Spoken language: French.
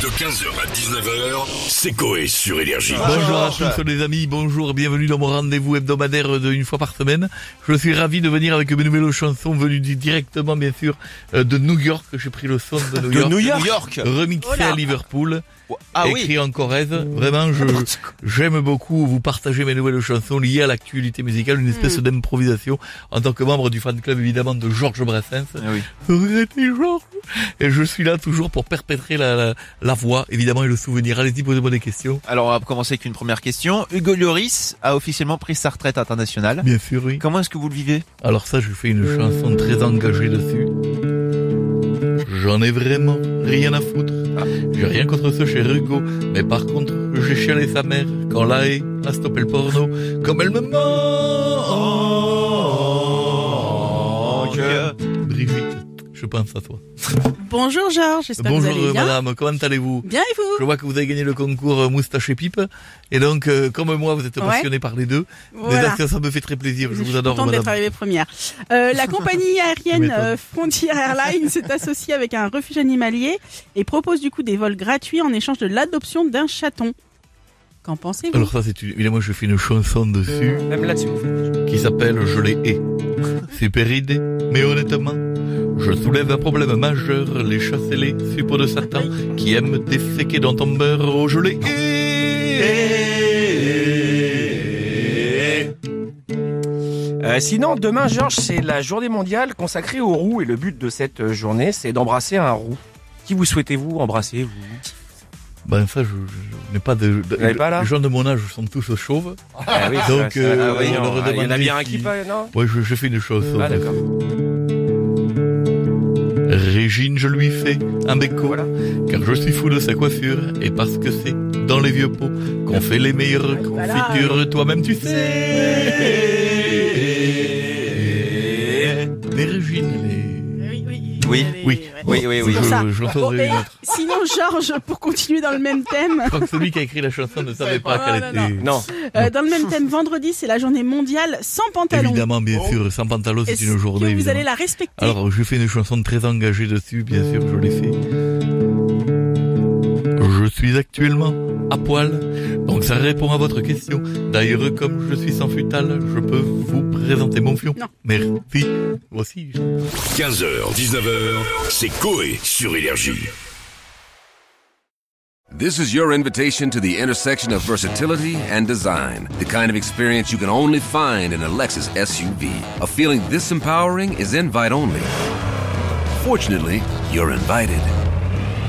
De 15h à 19h, c'est Coé sur Énergie. Bonjour à tous les amis, bonjour, bienvenue dans mon rendez-vous hebdomadaire de une fois par semaine. Je suis ravi de venir avec mes nouvelles chansons venues di- directement bien sûr euh, de New York. J'ai pris le son de New De York. New York, Remixé à Liverpool. Ah écrit oui. en corrèze. Vraiment, je, j'aime beaucoup vous partager mes nouvelles chansons liées à l'actualité musicale, une espèce Hmm. d'improvisation en tant que membre du fan club évidemment de Georges Brassens. Ah oui. Et je suis là toujours pour perpétrer la, la, la voix, évidemment, et le souvenir. Allez-y, posez-moi des questions. Alors on va commencer avec une première question. Hugo Lloris a officiellement pris sa retraite internationale. Bien sûr, oui. Comment est-ce que vous le vivez? Alors ça, je fais une chanson très engagée dessus. J'en ai vraiment rien à foutre. J'ai rien contre ce cher Hugo, mais par contre, j'ai chialé sa mère quand la haie a stoppé le porno, comme elle me manque. Brigitte, je pense à toi. Bonjour Georges, j'espère que vous Bonjour allez bien. madame, comment allez-vous? Bien et Je vous vois que vous avez gagné le concours euh, Moustache et Pipe, et donc, euh, comme moi, vous êtes Ouais. passionné par les deux. Voilà. Ça, me fait très plaisir, je, Je vous adore contente d'être madame. arrivée première. Euh, la compagnie aérienne euh, Frontier Airlines s'est associée avec un refuge animalier et propose du coup des vols gratuits en échange de l'adoption d'un chaton. Qu'en pensez-vous? Alors ça, c'est une... évidemment, je fais une chanson dessus. Même là-dessus. qui s'appelle Je les hais. Super idée, mais honnêtement, je soulève un problème majeur, les chasser les suppôts de Satan qui aiment déféquer dans ton beurre, les hais. Euh, sinon, demain, Georges, c'est la journée mondiale consacrée aux roues et le but de cette journée, c'est d'embrasser un roux. Qui vous souhaitez-vous embrasser, vous? Ben ça, je, n'ai pas de... de- n'avez pas, là? les gens de mon âge sont tous chauves. Ah oui, Donc, euh, ah oui, on non, leur Il y en a bien un qui peut, non? Ouais, je, je fais une chanson. Ah d'accord. Régine, je lui fais un béco, Voilà. car je suis fou de sa coiffure, et parce que c'est dans les vieux pots qu'on fait les meilleures confitures, toi-même tu sais. Oui, oui, Oui, oui. Oui. Je, je l'entendrai Bon, autre. sinon Georges, pour continuer dans le même thème, Je crois que celui qui a écrit la chanson ne savait pas qu'elle non, était... Non. euh, dans le même thème, vendredi c'est la journée mondiale sans pantalon. Évidemment, bien sûr, sans pantalon, c'est une journée. que vous évidemment. allez la respecter? Alors, je fais une chanson très engagée dessus, bien sûr, je l'ai fait. Je suis actuellement à poil, donc ça répond à votre question. D'ailleurs, comme je suis sans futal, je peux vous présenter mon fion. Non. Merci. Voici. 15h, 19h, c'est Coé sur Énergie. This is your invitation to the intersection of versatility and design. The kind of experience you can only find in a Lexus SUV. A feeling this empowering is invite only. Fortunately, you're invited.